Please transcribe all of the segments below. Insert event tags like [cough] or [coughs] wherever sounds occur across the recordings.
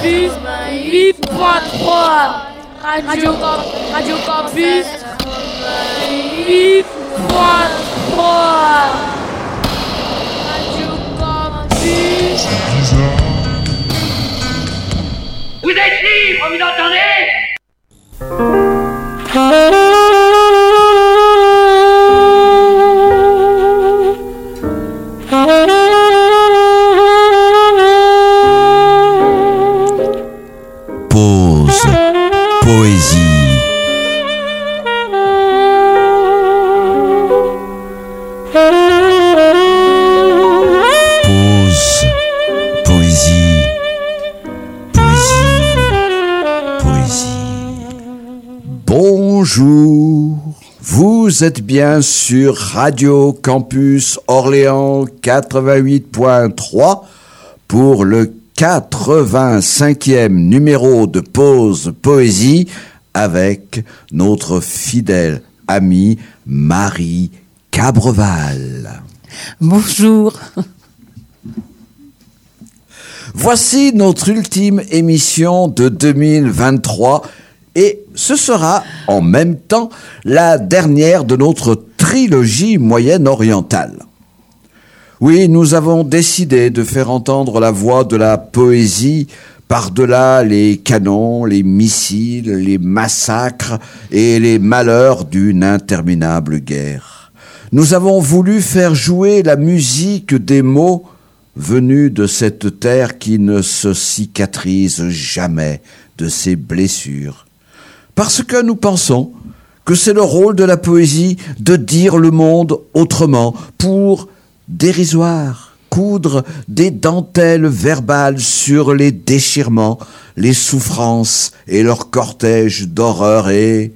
Campus 8.3 Radio, Radio Campus. 8.3 Radio Campus. Vous êtes libre, vous entendez? Vous êtes bien sur Radio Campus Orléans 88.3 pour le 85e numéro de Pause Poésie avec notre fidèle amie Marie Cabreval. Bonjour. Voici notre ultime émission de 2023 et ce sera en même temps la dernière de notre trilogie moyenne-orientale. Oui, nous avons décidé de faire entendre la voix de la poésie par-delà les canons, les missiles, les massacres et les malheurs d'une interminable guerre. Nous avons voulu faire jouer la musique des mots venus de cette terre qui ne se cicatrise jamais de ses blessures. Parce que nous pensons que c'est le rôle de la poésie de dire le monde autrement pour dérisoire, coudre des dentelles verbales sur les déchirements, les souffrances et leur cortège d'horreur et,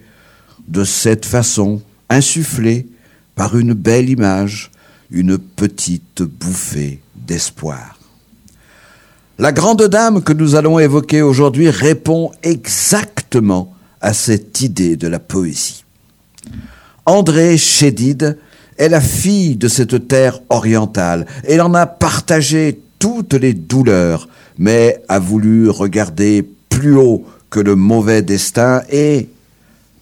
de cette façon, insuffler par une belle image une petite bouffée d'espoir. La grande dame que nous allons évoquer aujourd'hui répond exactement à cette idée de la poésie. André Chédid est la fille de cette terre orientale. Elle en a partagé toutes les douleurs, mais a voulu regarder plus haut que le mauvais destin et,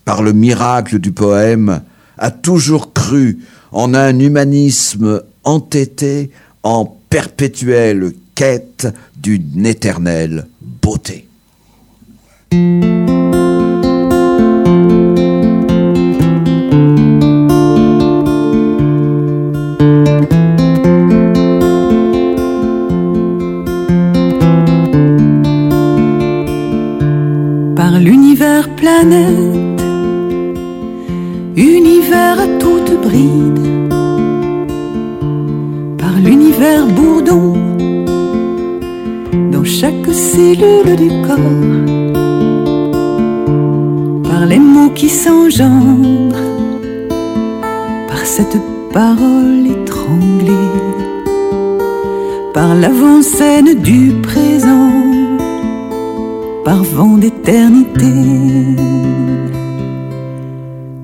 par le miracle du poème, a toujours cru en un humanisme entêté en perpétuelle quête d'une éternelle beauté. Univers à toute bride, par l'univers bourdon, dans chaque cellule du corps, par les mots qui s'engendrent, par cette parole étranglée, par l'avant-scène du présent. Par vent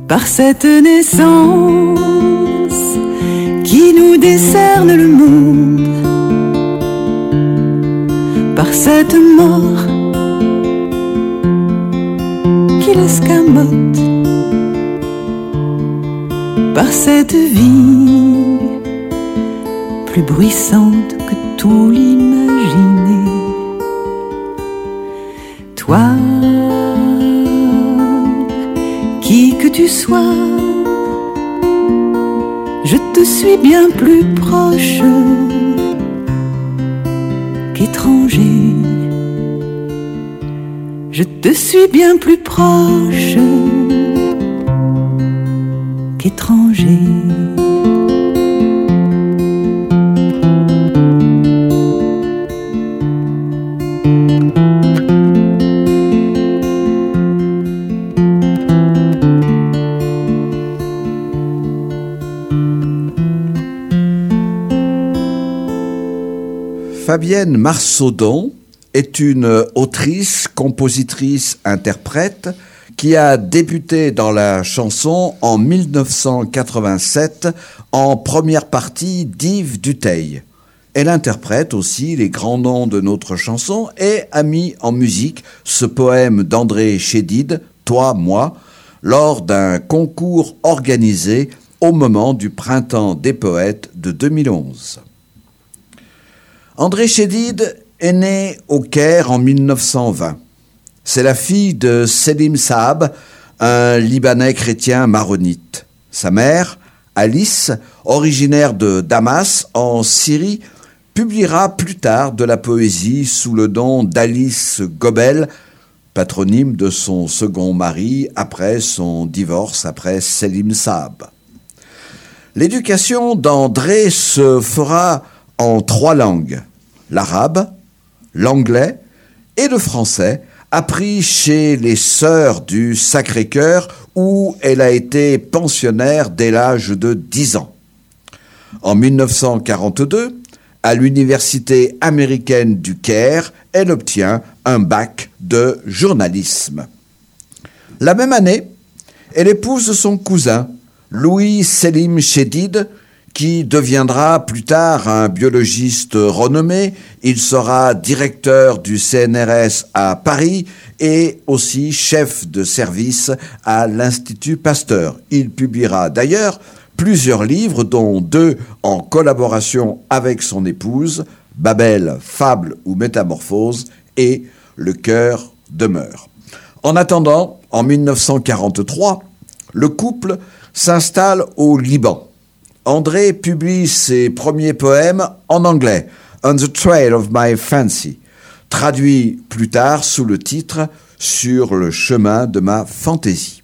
par cette naissance qui nous décerne le monde, par cette mort qui l'escamote, par cette vie plus bruissante que tout l'imaginer. Sois, je te suis bien plus proche qu'étranger. Je te suis bien plus proche qu'étranger. Fabienne Marsaudon est une autrice, compositrice, interprète qui a débuté dans la chanson en 1987 en première partie d'Yves Duteil. Elle interprète aussi les grands noms de notre chanson et a mis en musique ce poème d'André Chédid, Toi, moi, lors d'un concours organisé au moment du Printemps des Poètes de 2011. André Chédid est né au Caire en 1920. C'est la fille de Selim Saab, un Libanais chrétien maronite. Sa mère, Alice, originaire de Damas, en Syrie, publiera plus tard de la poésie sous le nom d'Alice Gobel, patronyme de son second mari après son divorce après Selim Saab. L'éducation d'André se fera en trois langues, l'arabe, l'anglais et le français, appris chez les sœurs du Sacré-Cœur où elle a été pensionnaire dès l'âge de 10 ans. En 1942, à l'université américaine du Caire, elle obtient un bac de journalisme. La même année, elle épouse son cousin, Louis Selim Chédid, qui deviendra plus tard un biologiste renommé. Il sera directeur du CNRS à Paris et aussi chef de service à l'Institut Pasteur. Il publiera d'ailleurs plusieurs livres, dont deux en collaboration avec son épouse, Babel, Fable ou Métamorphose et Le cœur demeure. En attendant, en 1943, le couple s'installe au Liban. André publie ses premiers poèmes en anglais, On the Trail of My Fancy, traduit plus tard sous le titre Sur le chemin de ma fantaisie.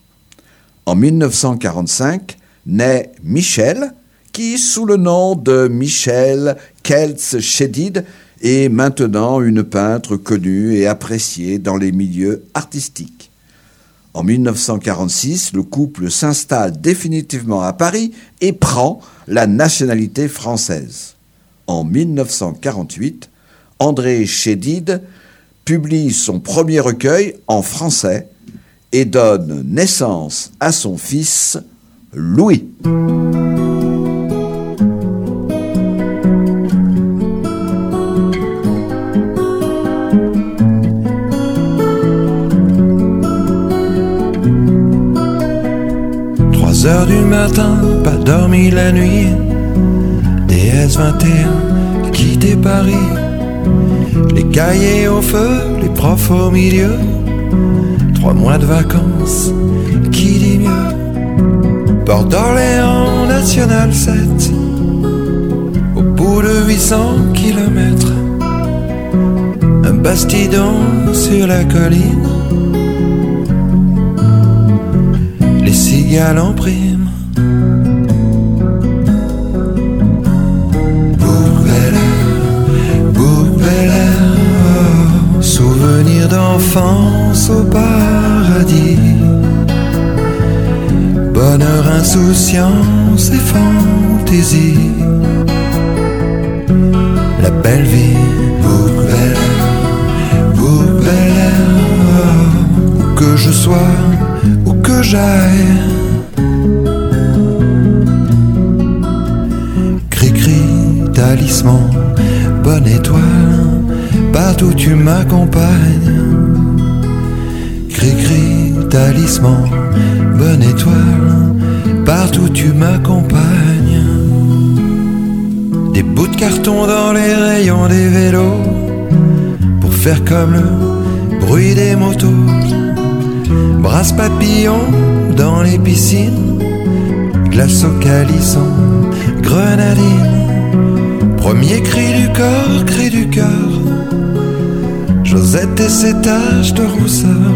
En 1945 naît Michel, qui, sous le nom de Michel Keltz Chédid, est maintenant une peintre connue et appréciée dans les milieux artistiques. En 1946, le couple s'installe définitivement à Paris et prend la nationalité française. En 1948, André Chédid publie son premier recueil en français et donne naissance à son fils Louis. Heures du matin, pas dormi la nuit. DS21, quitter Paris. Les cahiers au feu, les profs au milieu. Trois mois de vacances, qui dit mieux? Port d'Orléans, National 7. Au bout de 800 kilomètres. Un bastidon sur la colline cigales en prime. oh, souvenir d'enfance au paradis. Bonheur, insouciance et fantaisie. La belle vie, Bouc oh, où que je sois j'aille. Cri-cri, talisman, bonne étoile, partout tu m'accompagnes. Cri-cri, talisman, bonne étoile, partout tu m'accompagnes. Des bouts de carton dans les rayons des vélos, pour faire comme le bruit des motos brasse papillon dans les piscines, glace au calisson, grenadine, premier cri du corps, cri du cœur, Josette et ses taches de rousseur,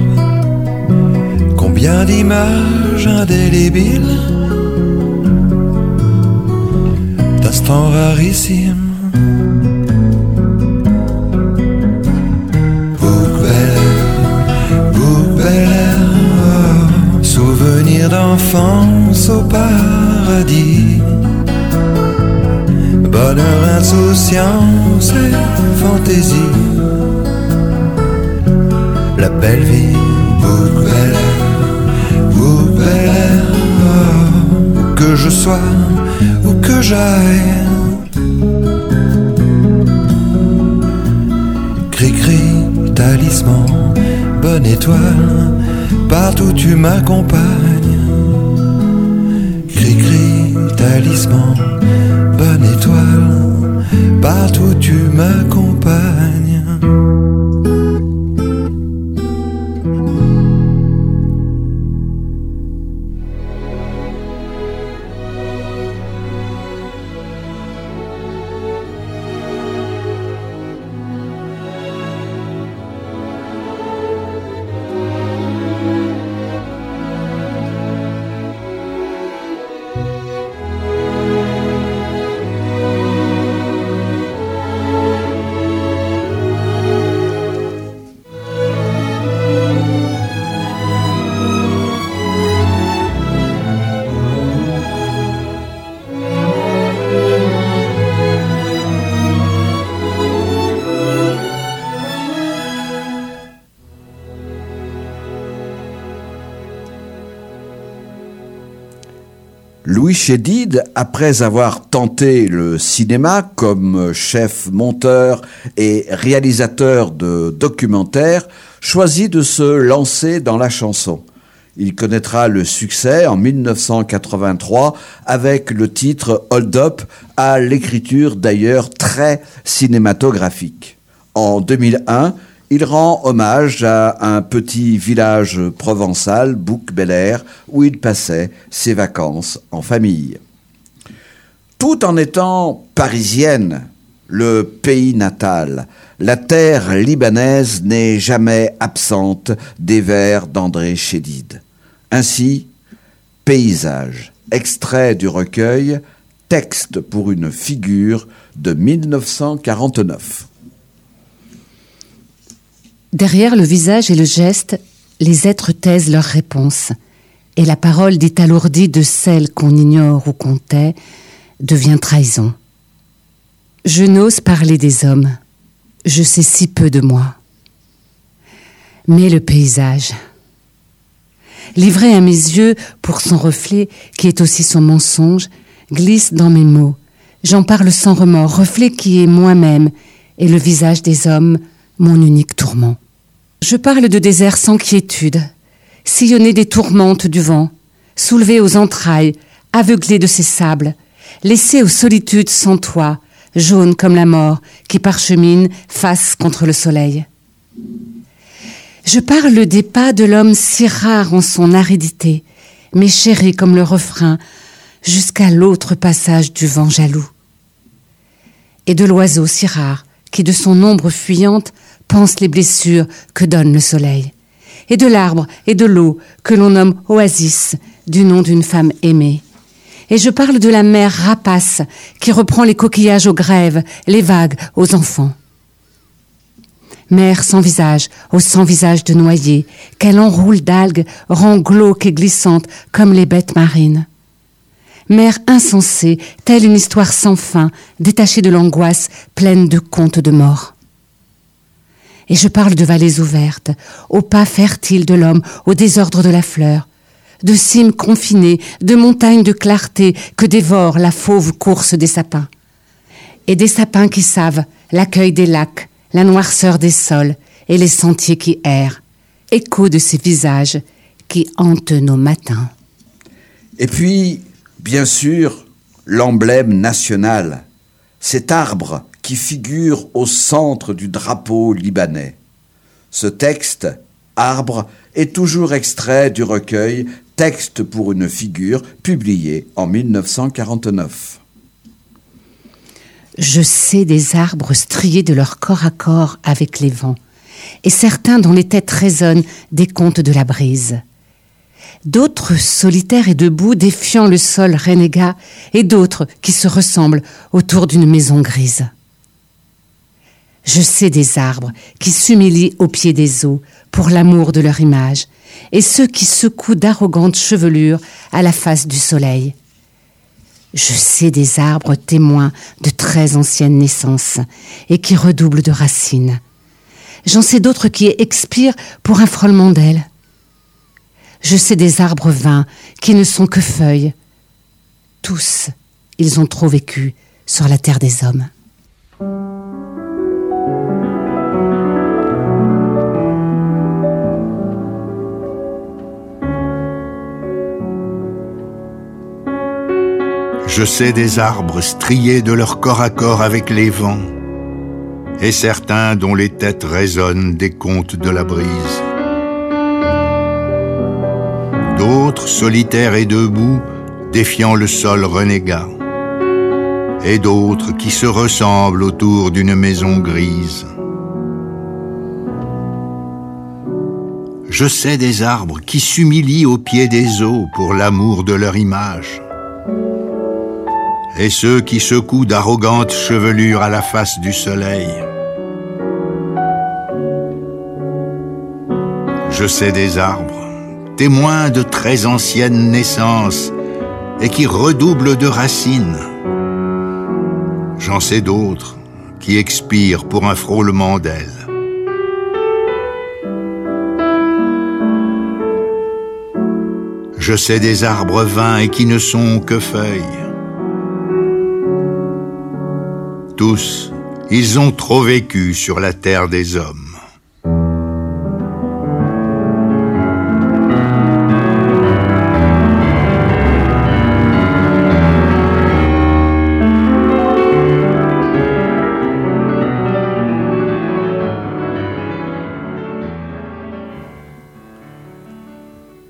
combien d'images indélébiles, d'instants rarissimes. D'enfance au paradis. Bonheur, insouciance et fantaisie. La belle vie, où belle, où que je sois, où que j'aille. Cri-cri, talisman, bonne étoile, partout tu m'accompagnes. Bonne étoile, partout tu m'accompagnes. Chédid, après avoir tenté le cinéma comme chef monteur et réalisateur de documentaires, choisit de se lancer dans la chanson. Il connaîtra le succès en 1983 avec le titre Hold Up, à l'écriture d'ailleurs très cinématographique. En 2001, il rend hommage à un petit village provençal, Bouc Bel où il passait ses vacances en famille. Tout en étant parisienne, le pays natal, la terre libanaise n'est jamais absente des vers d'André Chédid. Ainsi, Paysage, extrait du recueil Texte pour une figure de 1949. Derrière le visage et le geste, les êtres taisent leurs réponses, et la parole dit alourdie de celle qu'on ignore ou qu'on tait devient trahison. Je n'ose parler des hommes, je sais si peu de moi. Mais le paysage, livré à mes yeux pour son reflet, qui est aussi son mensonge, glisse dans mes mots. J'en parle sans remords, reflet qui est moi-même, et le visage des hommes, mon unique tourment. Je parle de désert sans quiétude, sillonné des tourmentes du vent, soulevé aux entrailles, aveuglé de ses sables, laissé aux solitudes sans toit, jaune comme la mort qui parchemine face contre le soleil. Je parle des pas de l'homme si rare en son aridité, mais chéri comme le refrain, jusqu'à l'autre passage du vent jaloux. Et de l'oiseau si rare qui de son ombre fuyante pense les blessures que donne le soleil, et de l'arbre et de l'eau que l'on nomme oasis du nom d'une femme aimée. Et je parle de la mer rapace qui reprend les coquillages aux grèves, les vagues aux enfants. Mer sans visage, au sans visage de noyer, qu'elle enroule d'algues, rend glauque et glissante comme les bêtes marines. Mer insensée, telle une histoire sans fin, détachée de l'angoisse, pleine de contes de mort. Et je parle de vallées ouvertes, aux pas fertiles de l'homme, au désordre de la fleur, de cimes confinées, de montagnes de clarté que dévore la fauve course des sapins. Et des sapins qui savent l'accueil des lacs, la noirceur des sols et les sentiers qui errent, écho de ces visages qui hantent nos matins. Et puis, bien sûr, l'emblème national, cet arbre qui figure au centre du drapeau libanais. Ce texte, Arbre, est toujours extrait du recueil Texte pour une figure, publié en 1949. Je sais des arbres striés de leur corps à corps avec les vents, et certains dont les têtes résonnent des contes de la brise. D'autres solitaires et debout, défiant le sol renégat, et d'autres qui se ressemblent autour d'une maison grise. Je sais des arbres qui s'humilient au pied des eaux pour l'amour de leur image, et ceux qui secouent d'arrogantes chevelures à la face du soleil. Je sais des arbres témoins de très anciennes naissances et qui redoublent de racines. J'en sais d'autres qui expirent pour un frôlement d'ailes. Je sais des arbres vains qui ne sont que feuilles. Tous, ils ont trop vécu sur la terre des hommes. Je sais des arbres striés de leur corps à corps avec les vents, et certains dont les têtes résonnent des contes de la brise. D'autres, solitaires et debout, défiant le sol renégat. Et d'autres qui se ressemblent autour d'une maison grise. Je sais des arbres qui s'humilient au pied des eaux pour l'amour de leur image. Et ceux qui secouent d'arrogantes chevelures à la face du soleil. Je sais des arbres, témoins de très anciennes naissances et qui redoublent de racines. J'en sais d'autres qui expirent pour un frôlement d'ailes. Je sais des arbres vains et qui ne sont que feuilles. Tous, ils ont trop vécu sur la terre des hommes.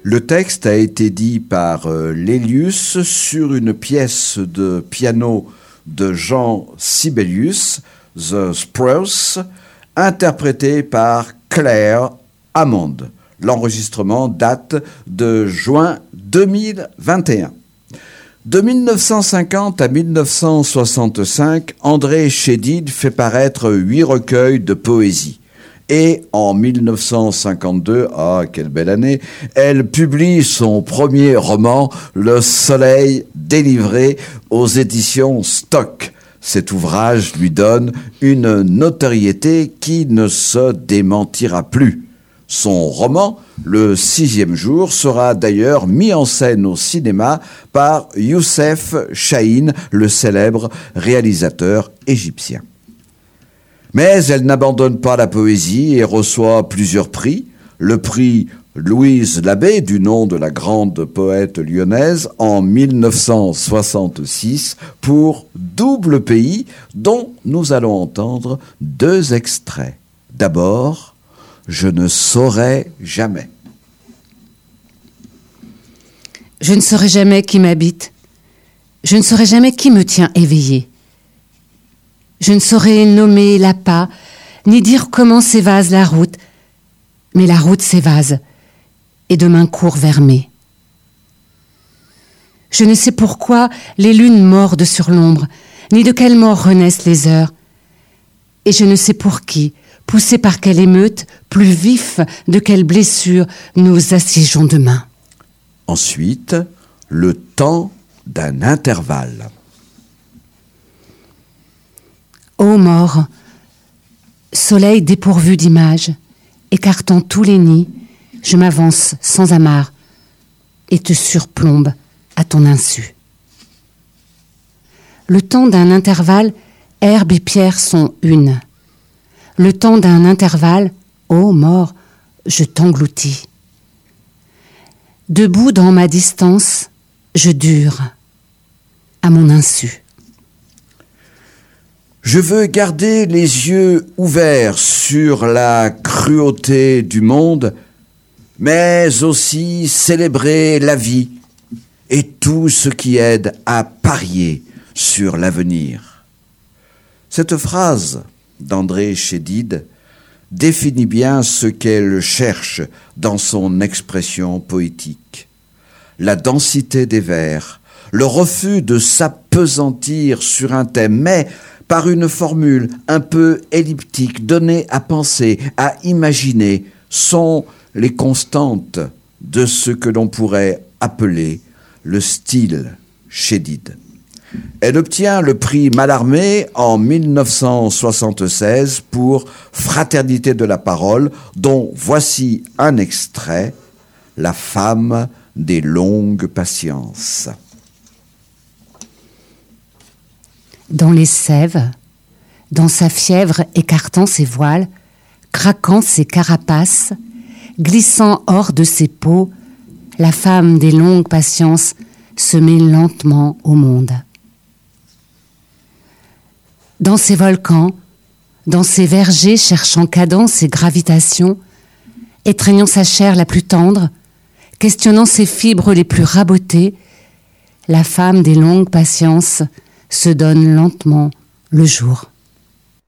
Le texte a été dit par euh, Lélius sur une pièce de piano de Jean Sibelius, The Spruce, interprétée par Claire Hammond. L'enregistrement date de juin 2021. De 1950 à 1965, André Chédid fait paraître huit recueils de poésie. Et en 1952, ah quelle belle année, elle publie son premier roman, Le Soleil délivré aux éditions Stock. Cet ouvrage lui donne une notoriété qui ne se démentira plus. Son roman, Le sixième jour, sera d'ailleurs mis en scène au cinéma par Youssef Chahine, le célèbre réalisateur égyptien. Mais elle n'abandonne pas la poésie et reçoit plusieurs prix. Le prix Louise Labbé, du nom de la grande poète lyonnaise, en 1966 pour Double Pays, dont nous allons entendre deux extraits. D'abord, Je ne saurais jamais. Je ne saurais jamais qui m'habite. Je ne saurais jamais qui me tient éveillé. Je ne saurais nommer l'appât, ni dire comment s'évase la route, mais la route s'évase, et demain court vers mai. Je ne sais pourquoi les lunes mordent sur l'ombre, ni de quelle mort renaissent les heures. Et je ne sais pour qui, poussé par quelle émeute, plus vif de quelle blessure nous assiégeons demain. Ensuite, le temps d'un intervalle. Ô mort, soleil dépourvu d'images, écartant tous les nids, je m'avance sans amarre et te surplombe à ton insu. Le temps d'un intervalle, herbe et pierre sont une. Le temps d'un intervalle, ô mort, je t'engloutis. Debout dans ma distance, je dure à mon insu. Je veux garder les yeux ouverts sur la cruauté du monde, mais aussi célébrer la vie et tout ce qui aide à parier sur l'avenir. Cette phrase d'André Chédid définit bien ce qu'elle cherche dans son expression poétique. La densité des vers, le refus de s'apesantir sur un thème, mais par une formule un peu elliptique, donnée à penser, à imaginer, sont les constantes de ce que l'on pourrait appeler le style chédide. Elle obtient le prix Mallarmé en 1976 pour Fraternité de la parole, dont voici un extrait, La femme des longues patiences. Dans les sèves, dans sa fièvre écartant ses voiles, craquant ses carapaces, glissant hors de ses peaux, la femme des longues patiences se met lentement au monde. Dans ces volcans, dans ces vergers cherchant cadence et gravitation, étreignant sa chair la plus tendre, questionnant ses fibres les plus rabotées, la femme des longues patiences se donne lentement le jour.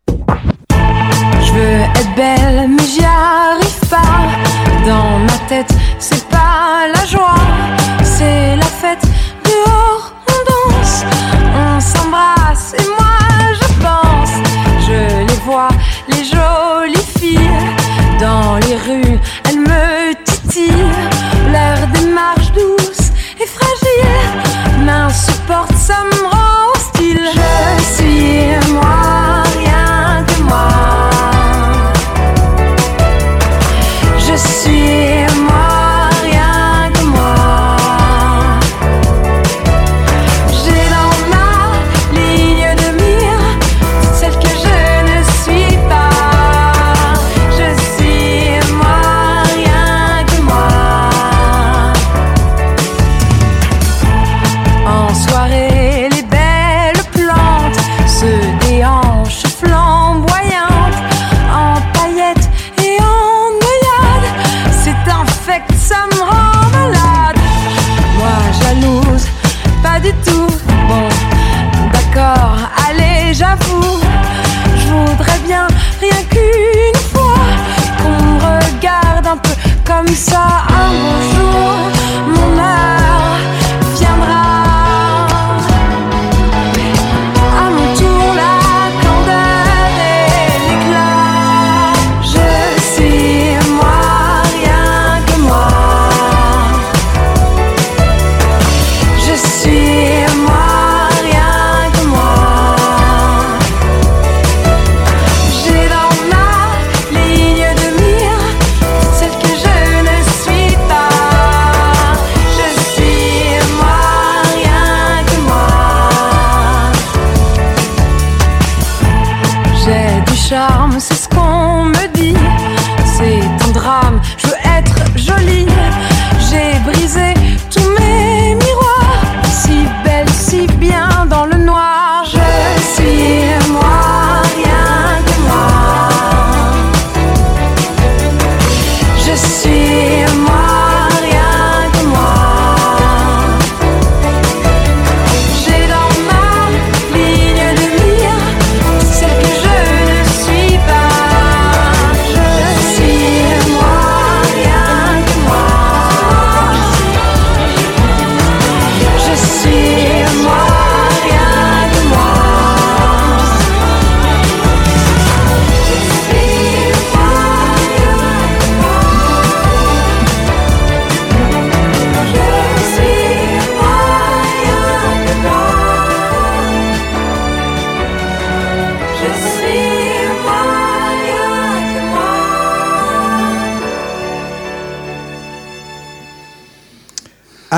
Je veux être belle, mais j'y arrive pas. Dans ma tête, c'est pas la joie, c'est la fête.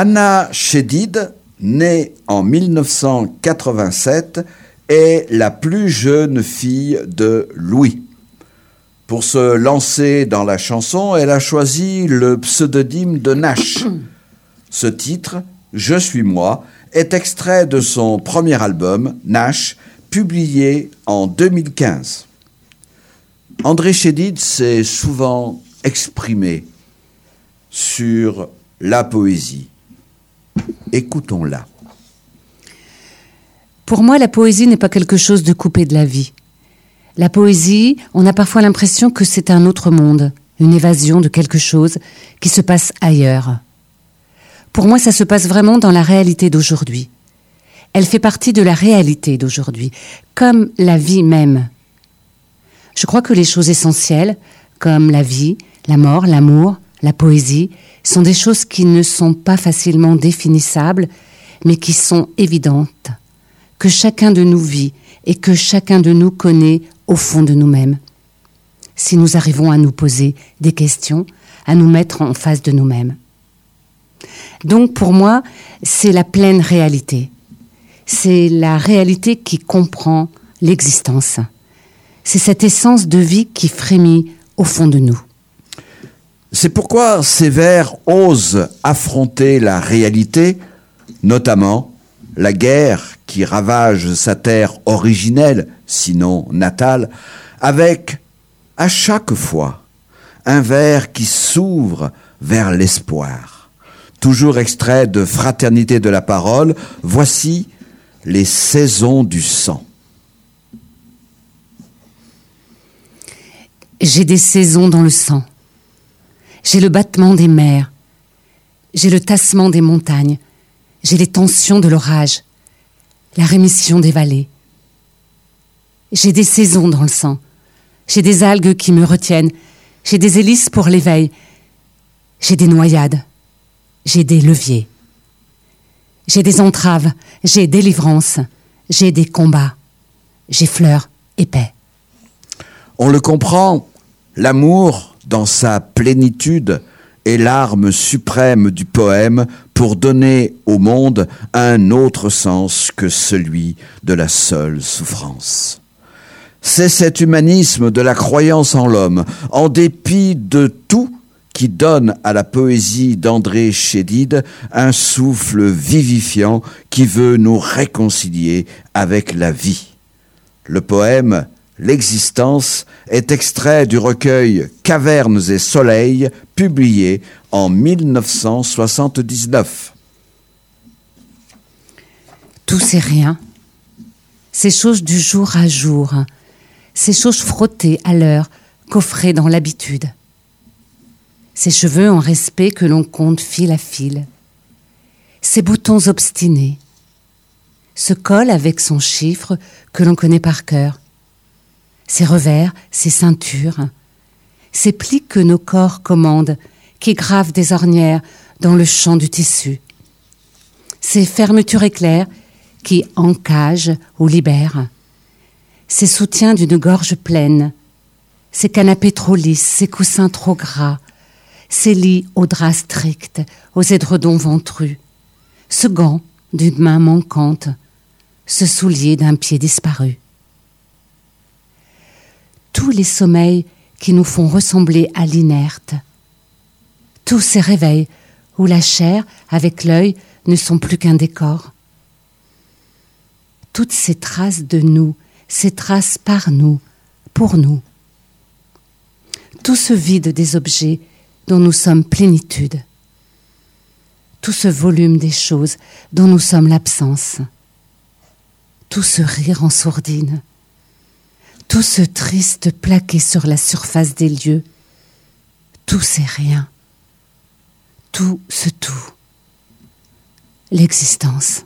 Anna Chédid, née en 1987, est la plus jeune fille de Louis. Pour se lancer dans la chanson, elle a choisi le pseudonyme de Nash. [coughs] Ce titre, Je suis moi, est extrait de son premier album, Nash, publié en 2015. André Chédid s'est souvent exprimé sur la poésie. Écoutons-la. Pour moi, la poésie n'est pas quelque chose de coupé de la vie. La poésie, on a parfois l'impression que c'est un autre monde, une évasion de quelque chose qui se passe ailleurs. Pour moi, ça se passe vraiment dans la réalité d'aujourd'hui. Elle fait partie de la réalité d'aujourd'hui, comme la vie même. Je crois que les choses essentielles, comme la vie, la mort, l'amour, la poésie, sont des choses qui ne sont pas facilement définissables, mais qui sont évidentes, que chacun de nous vit et que chacun de nous connaît au fond de nous-mêmes. Si nous arrivons à nous poser des questions, à nous mettre en face de nous-mêmes. Donc pour moi, c'est la pleine réalité. C'est la réalité qui comprend l'existence. C'est cette essence de vie qui frémit au fond de nous. C'est pourquoi ces vers osent affronter la réalité, notamment la guerre qui ravage sa terre originelle, sinon natale, avec, à chaque fois, un vers qui s'ouvre vers l'espoir. Toujours extrait de Fraternité de la parole, voici les saisons du sang. J'ai des saisons dans le sang. J'ai le battement des mers. J'ai le tassement des montagnes. J'ai les tensions de l'orage. La rémission des vallées. J'ai des saisons dans le sang. J'ai des algues qui me retiennent. J'ai des hélices pour l'éveil. J'ai des noyades. J'ai des leviers. J'ai des entraves. J'ai délivrance. J'ai des combats. J'ai fleurs et paix. On le comprend, l'amour, dans sa plénitude, est l'arme suprême du poème pour donner au monde un autre sens que celui de la seule souffrance. C'est cet humanisme de la croyance en l'homme, en dépit de tout, qui donne à la poésie d'André Chédid un souffle vivifiant qui veut nous réconcilier avec la vie. Le poème L'existence est extrait du recueil Cavernes et Soleil, publié en 1979. Tout c'est rien. Ces choses du jour à jour, ces choses frottées à l'heure, coffrées dans l'habitude. Ces cheveux en respect que l'on compte fil à fil. Ces boutons obstinés. Ce col avec son chiffre que l'on connaît par cœur ses revers, ses ceintures, ces plis que nos corps commandent, qui gravent des ornières dans le champ du tissu, ces fermetures éclairs qui encagent ou libèrent, ces soutiens d'une gorge pleine, ces canapés trop lisses, ces coussins trop gras, ces lits aux draps stricts, aux édredons ventrus, ce gant d'une main manquante, ce soulier d'un pied disparu tous les sommeils qui nous font ressembler à l'inerte, tous ces réveils où la chair avec l'œil ne sont plus qu'un décor. Toutes ces traces de nous, ces traces par nous, pour nous. Tout ce vide des objets dont nous sommes plénitude. Tout ce volume des choses dont nous sommes l'absence. Tout ce rire en sourdine tout ce triste plaqué sur la surface des lieux, tout c'est rien, tout ce tout, l'existence.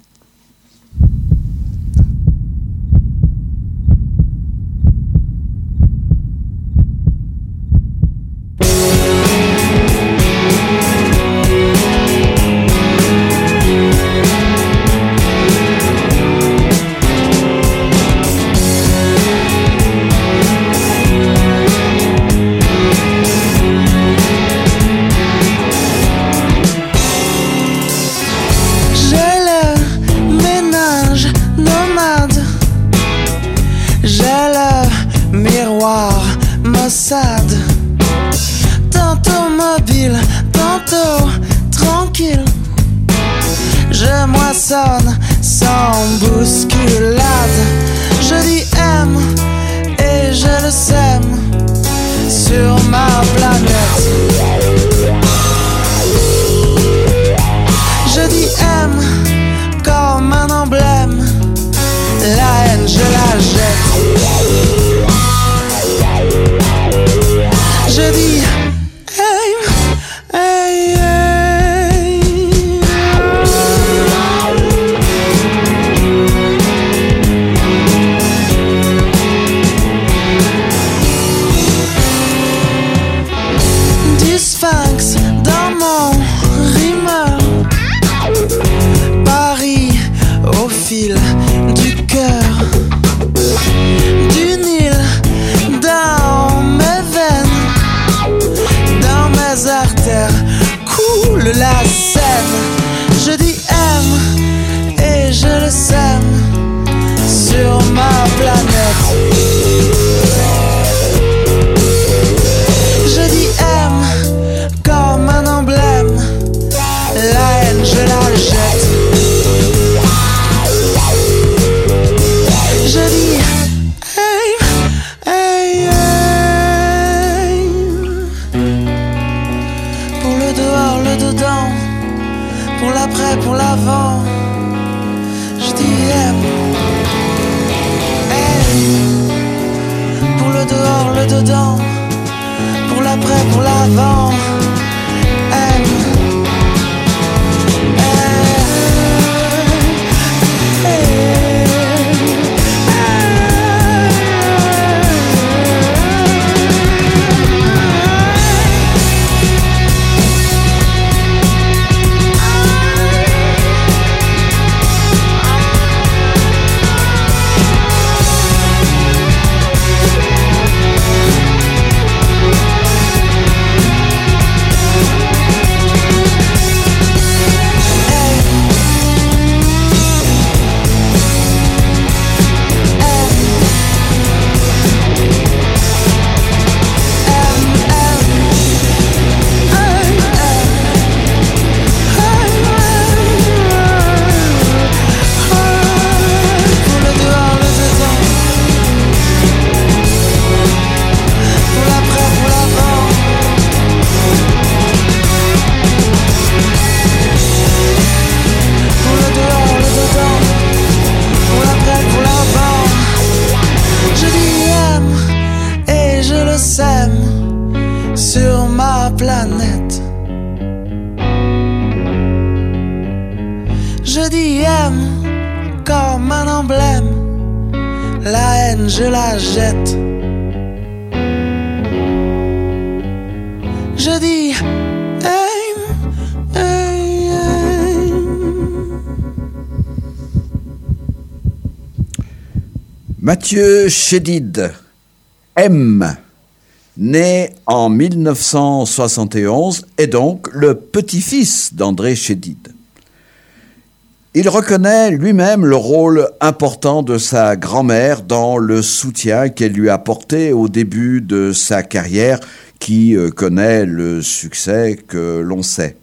Mathieu Chédid, M, né en 1971, est donc le petit-fils d'André Chédid. Il reconnaît lui-même le rôle important de sa grand-mère dans le soutien qu'elle lui a apporté au début de sa carrière qui euh, connaît le succès que l'on sait.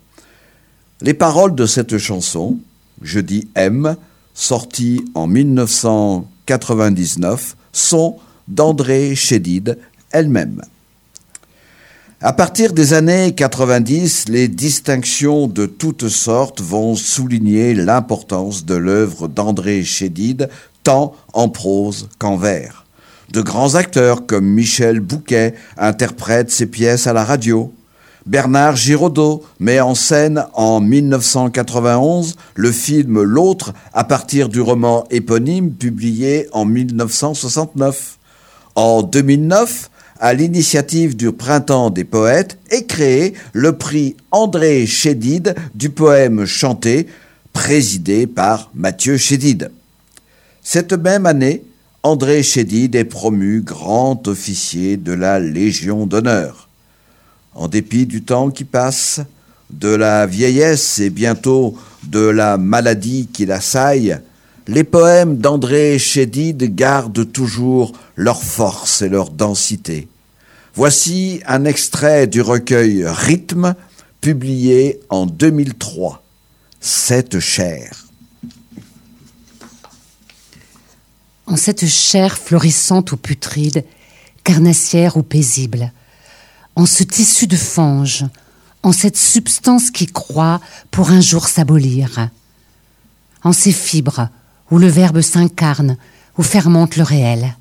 Les paroles de cette chanson, Je dis M, sortie en 1940, 99 sont d'André Chédid elle-même. À partir des années 90, les distinctions de toutes sortes vont souligner l'importance de l'œuvre d'André Chédid, tant en prose qu'en vers. De grands acteurs comme Michel Bouquet interprètent ses pièces à la radio. Bernard Giraudot met en scène en 1991 le film L'autre à partir du roman éponyme publié en 1969. En 2009, à l'initiative du Printemps des poètes, est créé le prix André Chédid du poème chanté, présidé par Mathieu Chédid. Cette même année, André Chédid est promu grand officier de la Légion d'honneur en dépit du temps qui passe, de la vieillesse et bientôt de la maladie qui l'assaille, les poèmes d'André Chédid gardent toujours leur force et leur densité. Voici un extrait du recueil Rythme, publié en 2003. Cette chair. En cette chair florissante ou putride, carnassière ou paisible, en ce tissu de fange, en cette substance qui croit pour un jour s'abolir, en ces fibres où le verbe s'incarne, où fermente le réel,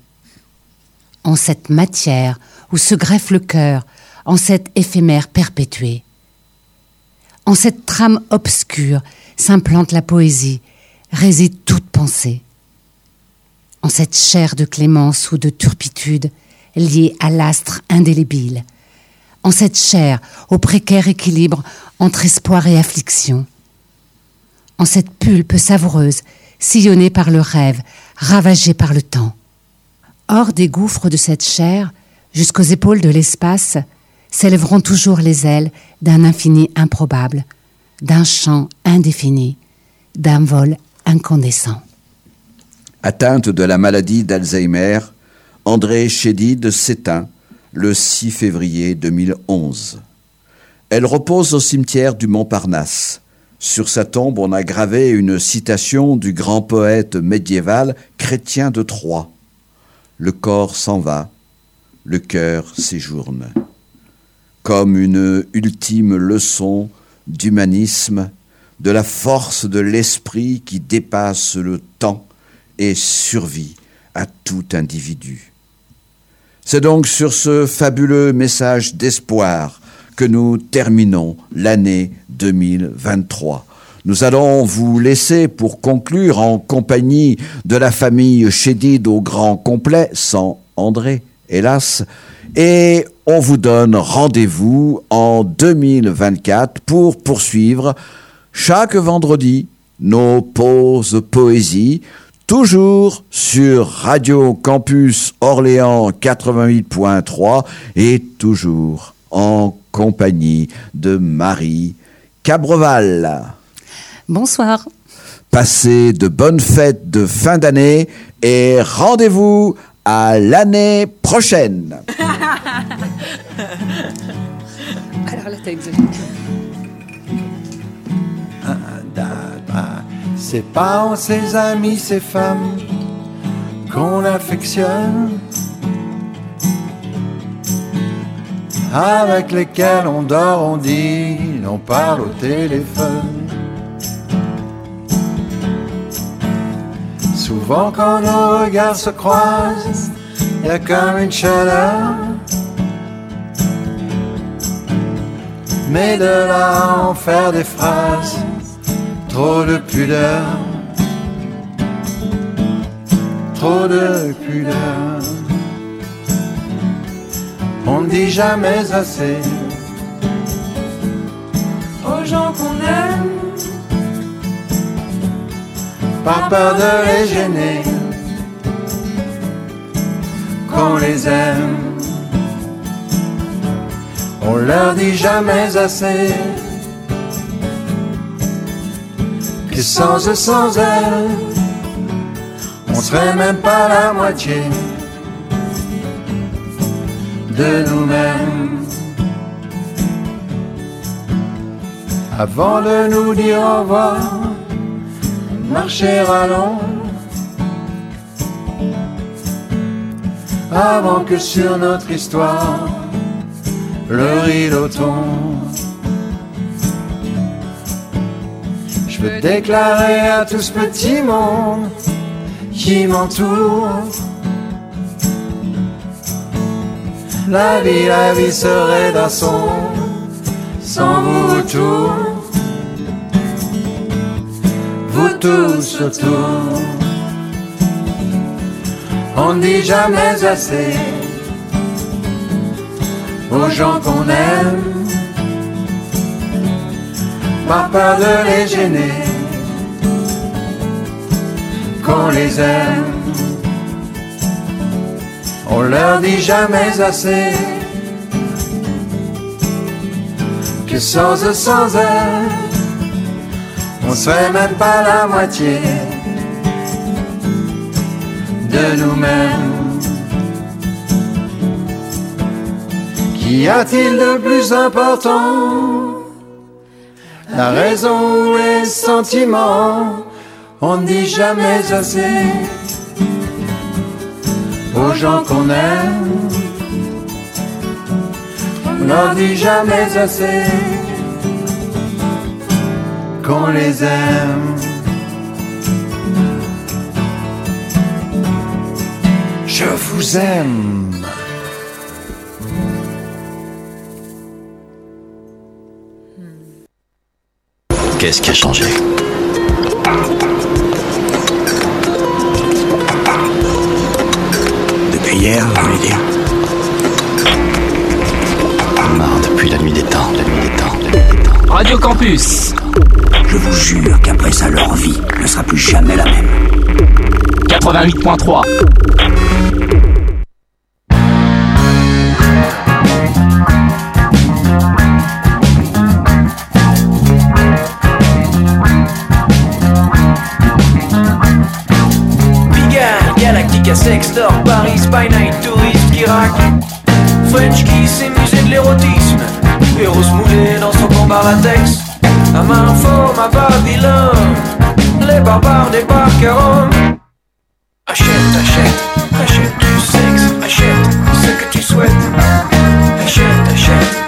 en cette matière où se greffe le cœur, en cette éphémère perpétuée. En cette trame obscure s'implante la poésie, réside toute pensée. En cette chair de clémence ou de turpitude, liée à l'astre indélébile, en cette chair au précaire équilibre entre espoir et affliction, en cette pulpe savoureuse, sillonnée par le rêve, ravagée par le temps. Hors des gouffres de cette chair, jusqu'aux épaules de l'espace, s'élèveront toujours les ailes d'un infini improbable, d'un chant indéfini, d'un vol incandescent. Atteinte de la maladie d'Alzheimer, André Chédid s'éteint le 6 février 2011. Elle repose au cimetière du Montparnasse. Sur sa tombe, on a gravé une citation du grand poète médiéval chrétien de Troyes. Le corps s'en va, le cœur séjourne. Comme une ultime leçon, d'humanisme, de la force de l'esprit qui dépasse le temps et survit à tout individu. C'est donc sur ce fabuleux message d'espoir que nous terminons l'année 2023. Nous allons vous laisser pour conclure en compagnie de la famille Chédid au grand complet, sans André, hélas, et on vous donne rendez-vous en 2024 pour poursuivre chaque vendredi nos pauses poésie, toujours sur Radio Campus Orléans 88.3 et toujours en compagnie de Marie Cabreval. Bonsoir. Passez de bonnes fêtes de fin d'année et rendez-vous à l'année prochaine. Alors là, t'as Ses parents, ses amis, ses femmes qu'on affectionne, avec lesquels on dort, on dit, on parle au téléphone. Souvent quand nos regards se croisent, y a comme une chaleur. Mais de là en faire des phrases, trop de pudeur, trop de pudeur. On ne dit jamais assez aux gens qu'on aime, par peur de les gêner, qu'on les aime. On leur dit jamais assez que sans eux, sans elles, on serait même pas la moitié de nous-mêmes. Avant de nous dire au revoir, marcher à l'ombre. Avant que sur notre histoire, le rideau tombe. Je veux déclarer à tout ce petit monde qui m'entoure. La vie, la vie serait d'un son sans vous autour. Tous autour. On ne dit jamais assez aux gens qu'on aime, par peur de les gêner, qu'on les aime. On leur dit jamais assez que sans eux, sans eux, on serait même pas la moitié de nous-mêmes. Qu'y a-t-il de plus important? La raison ou les sentiments On ne dit jamais assez aux gens qu'on aime. On n'en dit jamais assez qu'on les aime. Je vous aime. Qu'est-ce qui a changé? Depuis hier, vous voulez dire Marre depuis la nuit des temps, la nuit des temps, la nuit des temps. Radio Campus Je vous jure qu'après ça, leur vie ne sera plus jamais la même. 88.3 Pigalle, Galactica, Sextor, Paris, By Night, touriste qui raque. French qui s'est musé de l'érotisme. Eros moulé dans son combat latex. À main forme à Babylone. Les barbares Rome. Achète, achète, achète du sexe. Achète ce que tu souhaites. Achète, achète,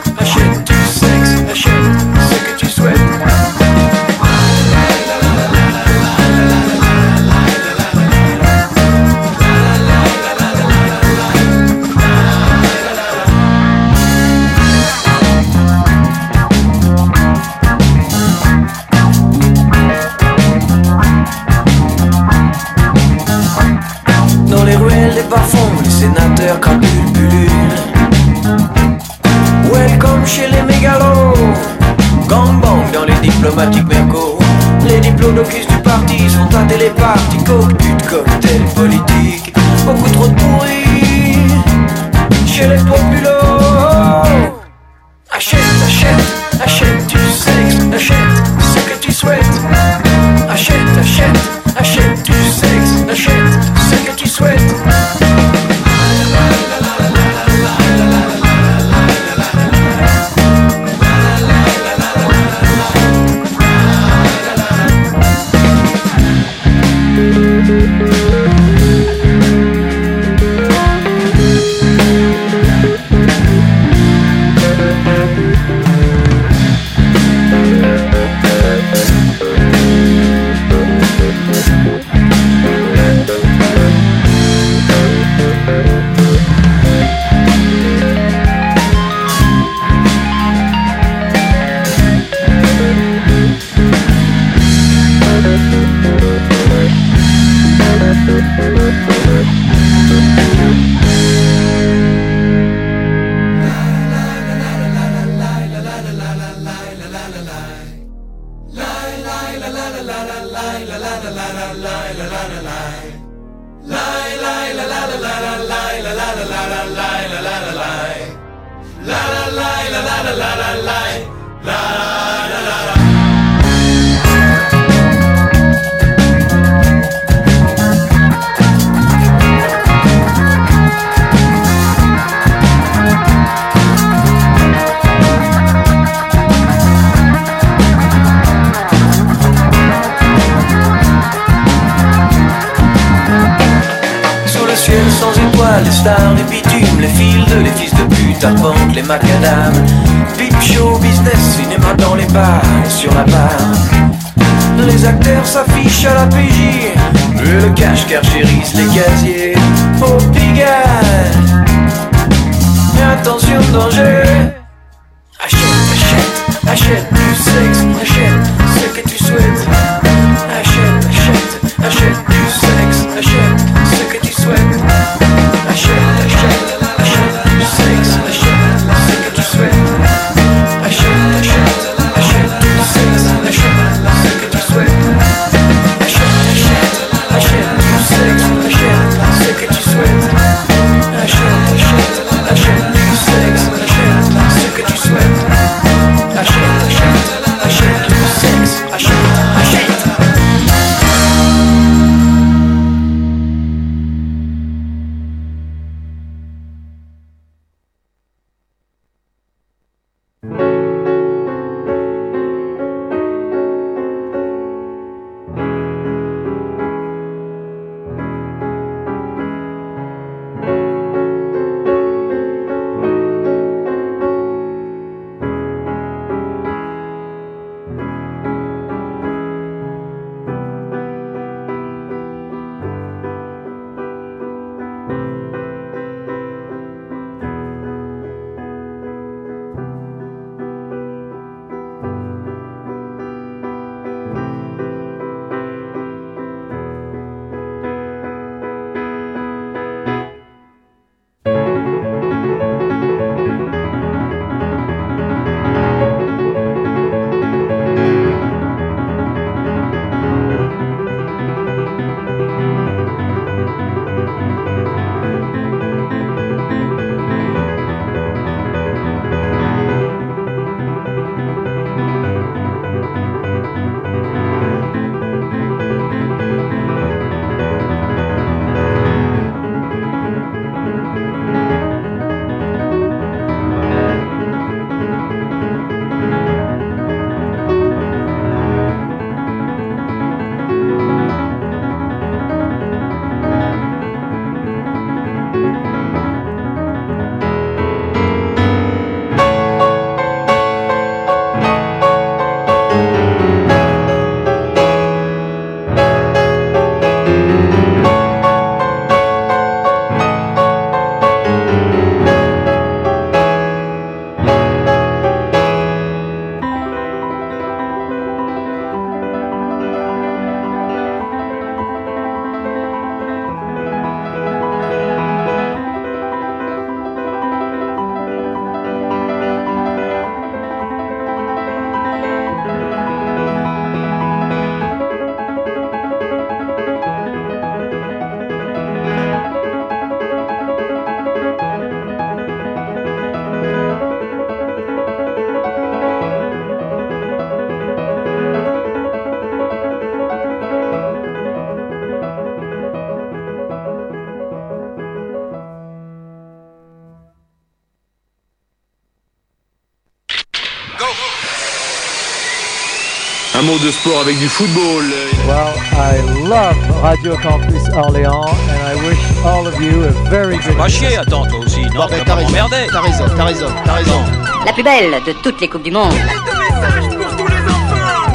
de sport avec du football. Well, I love Radio Campus Orléans and I wish all of you a very good. Pas chier, attends toi aussi. Non, m'emmerder. t'as raison, t'as raison, t'as raison. La plus belle de toutes les Coupes du Monde.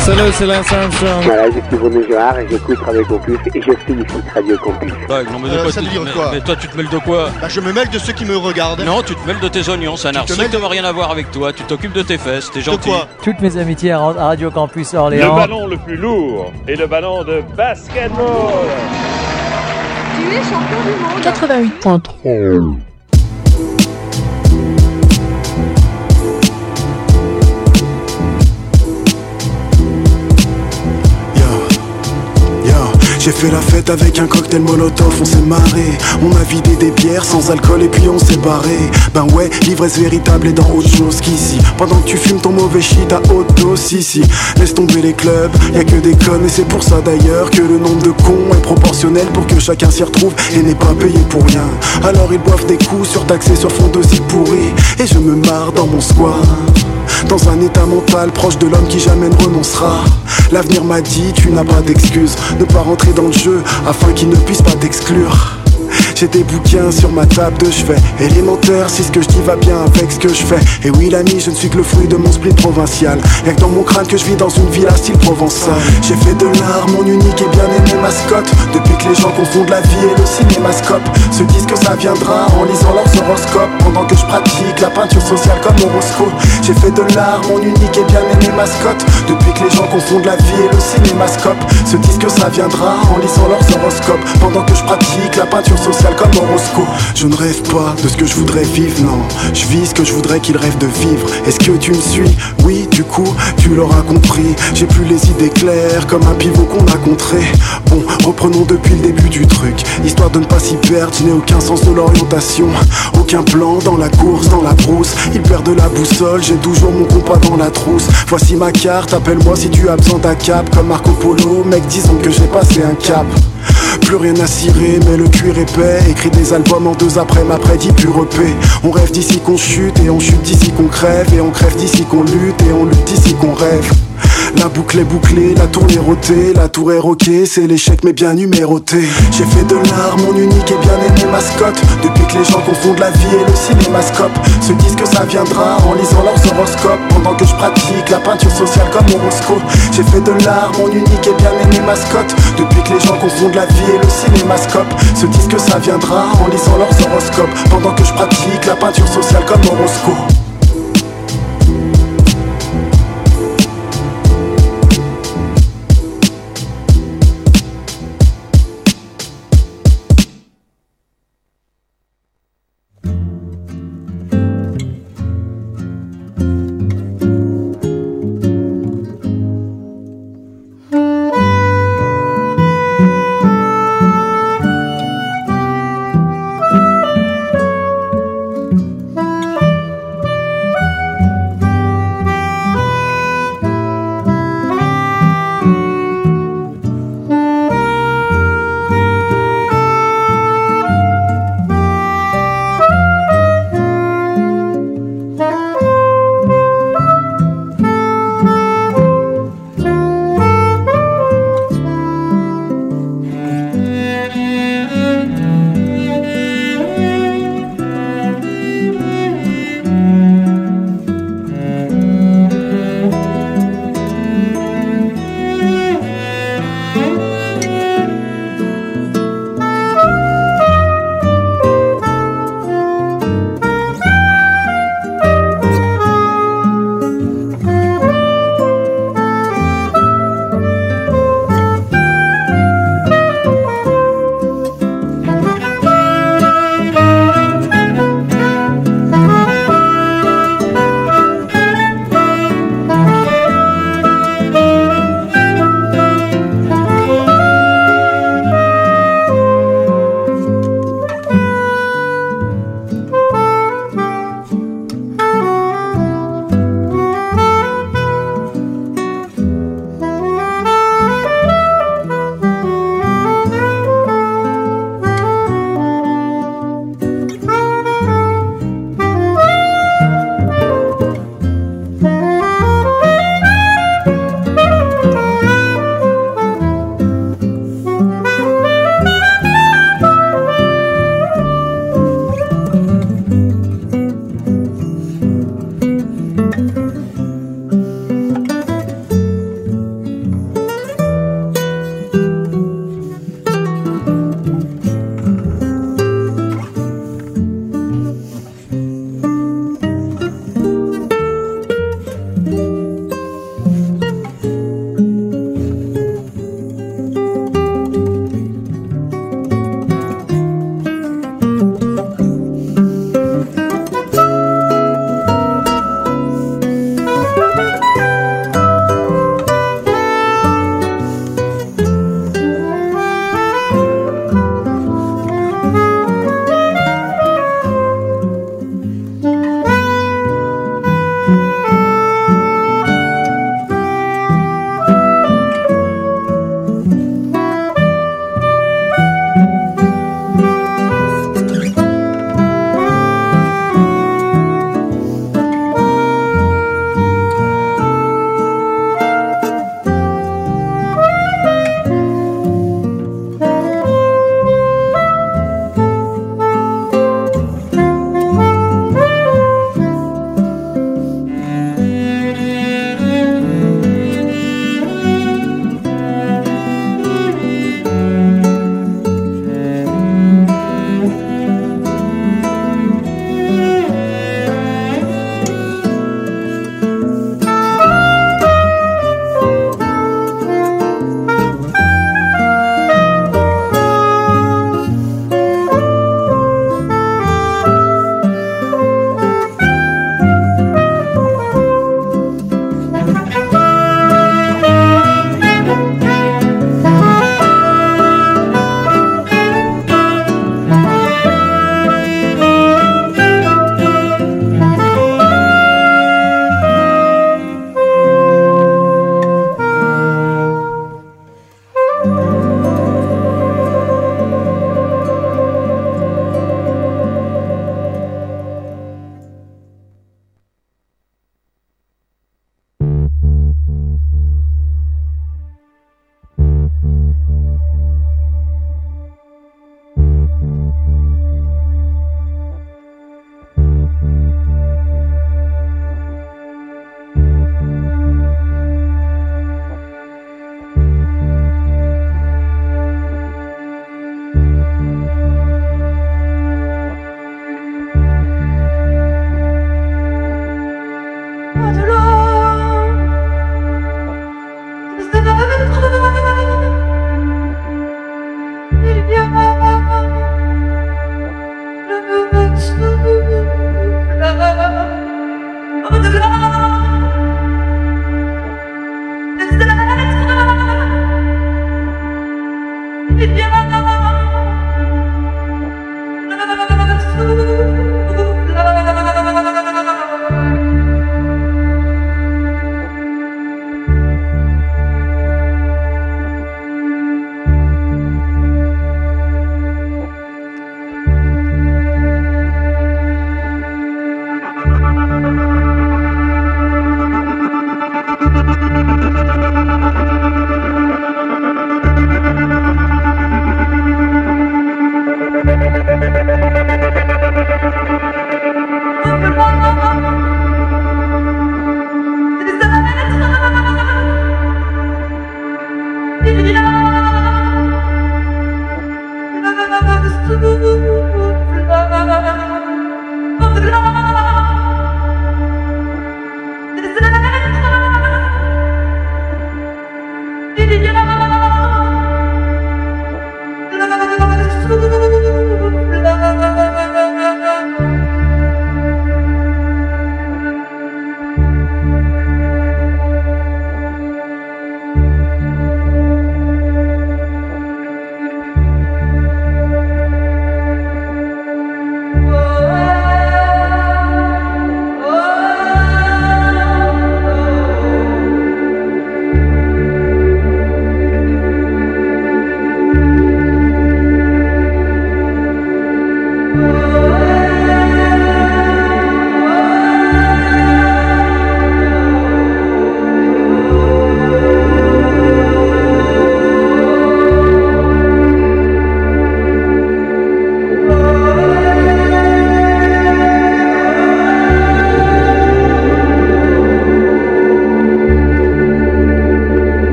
Salut, c'est Lance Armstrong. Voilà, je suis René Girard et j'écoute Radio Campus et je félicite Radio Campus. Ouais, non, mais, de Euh, quoi ça tu- veut dire mais- quoi mais toi, tu te mêles de quoi Bah, je me mêle de ceux qui me regardent. Non, tu te mêles de tes oignons, ça n'a te mêles strictement rien à voir avec toi. Tu t'occupes de tes fesses, t'es De gentil. quoi Toutes mes amitiés à à Radio Campus Le Orléans. ballon le plus lourd est le ballon de basketball. Tu es champion du monde. 88.3 J'ai fait la fête avec un cocktail molotov, on s'est marré. On a vidé des bières sans alcool et puis on s'est barré. Ben ouais, l'ivresse véritable est dans autre chose qu'ici. Pendant que tu fumes ton mauvais shit à haute dose, si. Laisse tomber les clubs, y a que des connes Et c'est pour ça d'ailleurs que le nombre de cons est proportionnel Pour que chacun s'y retrouve et n'est pas payé pour rien. Alors ils boivent des coups surtaxés sur fond de pourri. Et je me marre dans mon squat dans un état mental proche de l'homme qui jamais ne renoncera. L'avenir m'a dit, tu n'as pas d'excuse, ne pas rentrer dans le jeu afin qu'il ne puisse pas t'exclure. J'ai des bouquins sur ma table de chevet. Élémentaire, si ce que je dis va bien avec ce que je fais. Et oui l'ami, je ne suis que le fruit de mon split provincial. Y'a que dans mon crâne que je vis dans une villa style provençal. J'ai fait de l'art mon unique et bien aimé mascotte. Depuis que les gens confondent la vie et le cinémascope Se disent que ça viendra en lisant leurs horoscopes. Pendant que je pratique la peinture sociale comme horoscope. J'ai fait de l'art mon unique et bien aimé mascotte. Depuis que les gens confondent la vie et le cinémascope Se disent que ça viendra en lisant leurs horoscopes. Pendant que je pratique la peinture sociale comme Je ne rêve pas de ce que je voudrais vivre, non. Je vis ce que je voudrais qu'ils rêvent de vivre. Est-ce que tu me suis? Oui, du coup, tu l'auras compris. J'ai plus les idées claires comme un pivot qu'on a contré. Bon, reprenons depuis le début du truc. Histoire de ne pas s'y perdre, je n'ai aucun sens de l'orientation. Aucun plan dans la course, dans la brousse. Il perd de la boussole, j'ai toujours mon compas dans la trousse. Voici ma carte, appelle-moi si tu as besoin d'un cap. Comme Marco Polo, mec disons que j'ai passé un cap. Plus rien à cirer, mais le cuir épais Écrit des albums en deux après ma prédit repé On rêve d'ici qu'on chute et on chute d'ici qu'on crève Et on crève d'ici qu'on lutte et on lutte d'ici qu'on rêve la boucle est bouclée, la tour est rotée, la tour est roquée, c'est l'échec mais bien numéroté. J'ai fait de l'art mon unique et bien aimé mascotte. Depuis que les gens confondent la vie et le cinémascope, se disent que ça viendra en lisant leurs horoscopes. Pendant que je pratique la peinture sociale comme horoscope. J'ai fait de l'art mon unique et bien aimé mascotte. Depuis que les gens confondent la vie et le cinémascope, se disent que ça viendra en lisant leurs horoscopes. Pendant que je pratique la peinture sociale comme horoscope.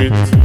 Spirit.